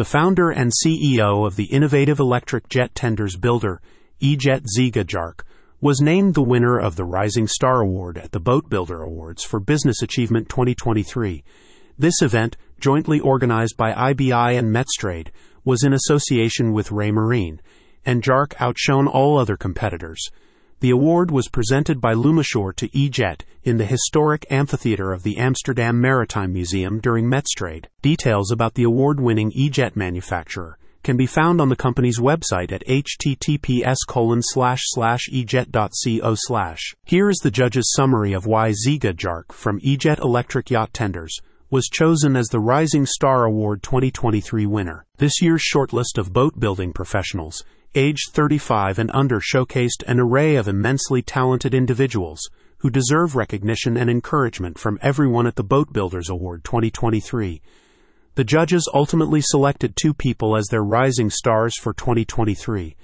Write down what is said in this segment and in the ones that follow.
the founder and CEO of the innovative electric jet tenders builder, E-Jet Ziga Jarc, was named the winner of the Rising Star Award at the Boat Builder Awards for Business Achievement 2023. This event, jointly organized by IBI and Metstrade, was in association with Raymarine, and Jarc outshone all other competitors. The award was presented by Lumishore to E-Jet in the historic amphitheater of the Amsterdam Maritime Museum during Metstrade. Details about the award-winning E-Jet manufacturer can be found on the company's website at https ejet.co slash. Here is the judge's summary of why Ziga Jarc from E-Jet Electric Yacht Tenders was chosen as the Rising Star Award 2023 winner. This year's shortlist of boat building professionals aged 35 and under, showcased an array of immensely talented individuals who deserve recognition and encouragement from everyone at the Boat Builders Award 2023. The judges ultimately selected two people as their rising stars for 2023.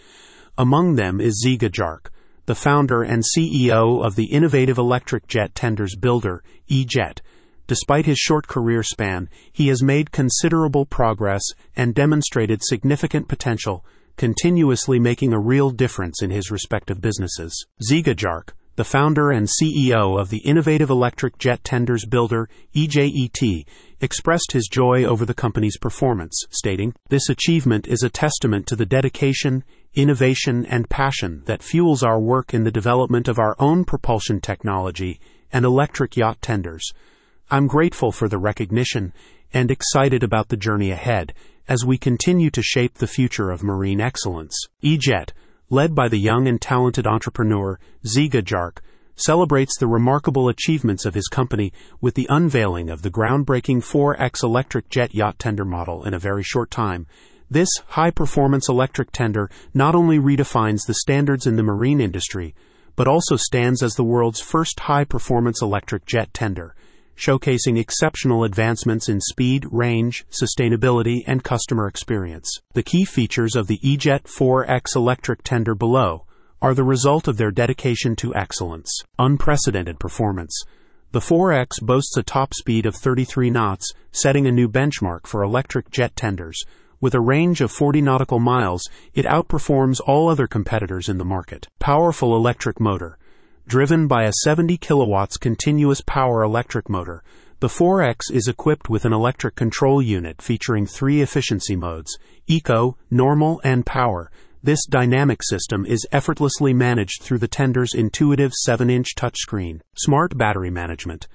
Among them is Ziga Jarc, the founder and CEO of the innovative electric jet tenders builder, E-Jet. Despite his short career span, he has made considerable progress and demonstrated significant potential continuously making a real difference in his respective businesses. Ziga Jarc, the founder and CEO of the innovative electric jet tenders builder EJET, expressed his joy over the company's performance, stating, This achievement is a testament to the dedication, innovation, and passion that fuels our work in the development of our own propulsion technology and electric yacht tenders. I'm grateful for the recognition and excited about the journey ahead as we continue to shape the future of marine excellence. E-Jet, led by the young and talented entrepreneur Ziga Jarc, celebrates the remarkable achievements of his company with the unveiling of the groundbreaking 4X electric jet yacht tender model in a very short time. This high performance electric tender not only redefines the standards in the marine industry, but also stands as the world's first high performance electric jet tender showcasing exceptional advancements in speed, range, sustainability, and customer experience. The key features of the E-Jet 4X electric tender below are the result of their dedication to excellence. Unprecedented performance. The 4X boasts a top speed of 33 knots, setting a new benchmark for electric jet tenders. With a range of 40 nautical miles, it outperforms all other competitors in the market. Powerful electric motor Driven by a 70 kilowatts continuous power electric motor, the 4X is equipped with an electric control unit featuring three efficiency modes Eco, Normal, and Power. This dynamic system is effortlessly managed through the tender's intuitive 7 inch touchscreen. Smart battery management.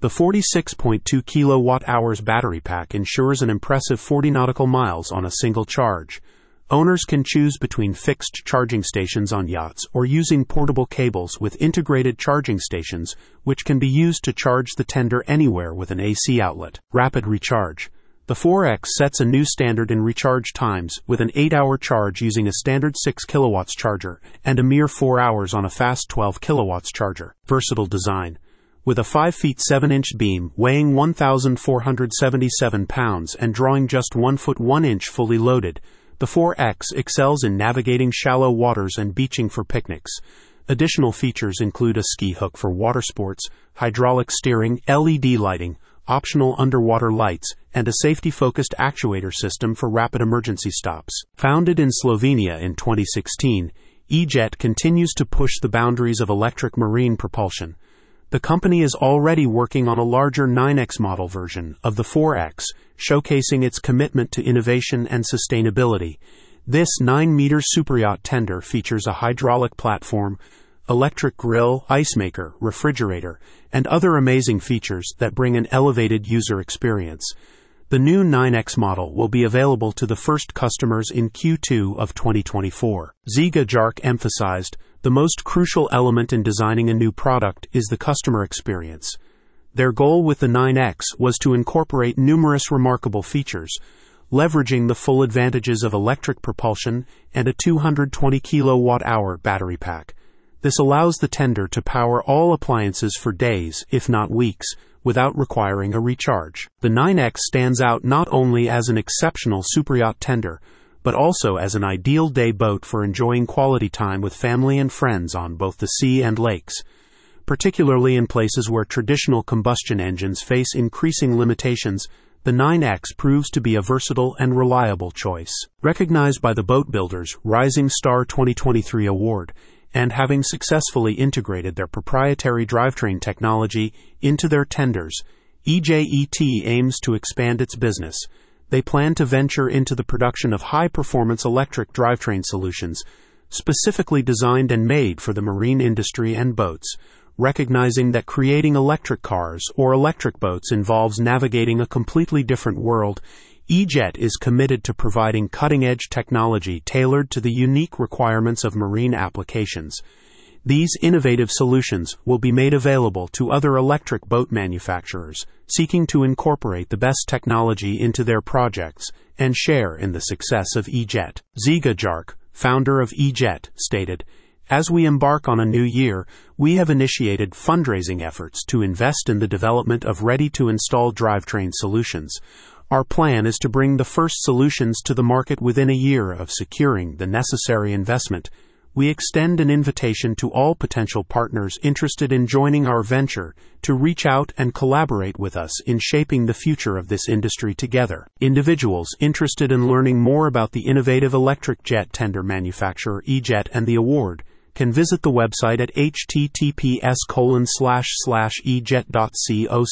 The 46.2 kilowatt hours battery pack ensures an impressive 40 nautical miles on a single charge. Owners can choose between fixed charging stations on yachts or using portable cables with integrated charging stations, which can be used to charge the tender anywhere with an AC outlet. Rapid recharge. The 4X sets a new standard in recharge times with an 8 hour charge using a standard 6 kilowatts charger and a mere 4 hours on a fast 12 kilowatts charger. Versatile design. With a 5 feet 7 inch beam weighing 1,477 pounds and drawing just 1 foot 1 inch fully loaded, the 4X excels in navigating shallow waters and beaching for picnics. Additional features include a ski hook for water sports, hydraulic steering, LED lighting, optional underwater lights, and a safety focused actuator system for rapid emergency stops. Founded in Slovenia in 2016, E-Jet continues to push the boundaries of electric marine propulsion. The company is already working on a larger 9X model version of the 4X, showcasing its commitment to innovation and sustainability. This 9 meter superyacht tender features a hydraulic platform, electric grill, ice maker, refrigerator, and other amazing features that bring an elevated user experience. The new 9X model will be available to the first customers in Q2 of 2024. Ziga Jarc emphasized the most crucial element in designing a new product is the customer experience. Their goal with the 9X was to incorporate numerous remarkable features, leveraging the full advantages of electric propulsion and a 220 kilowatt hour battery pack. This allows the tender to power all appliances for days, if not weeks, without requiring a recharge. The 9X stands out not only as an exceptional superyacht tender, but also as an ideal day boat for enjoying quality time with family and friends on both the sea and lakes, particularly in places where traditional combustion engines face increasing limitations. the 9X proves to be a versatile and reliable choice. Recognized by the Boat Builders Rising Star 2023 award, and having successfully integrated their proprietary drivetrain technology into their tenders, EJET aims to expand its business. They plan to venture into the production of high performance electric drivetrain solutions, specifically designed and made for the marine industry and boats recognizing that creating electric cars or electric boats involves navigating a completely different world, EJET is committed to providing cutting edge technology tailored to the unique requirements of marine applications. These innovative solutions will be made available to other electric boat manufacturers seeking to incorporate the best technology into their projects and share in the success of EJET. Ziga Jarc, founder of EJET, stated, as we embark on a new year, we have initiated fundraising efforts to invest in the development of ready to install drivetrain solutions. Our plan is to bring the first solutions to the market within a year of securing the necessary investment. We extend an invitation to all potential partners interested in joining our venture to reach out and collaborate with us in shaping the future of this industry together. Individuals interested in learning more about the innovative electric jet tender manufacturer EJET and the award can visit the website at https ejet.co.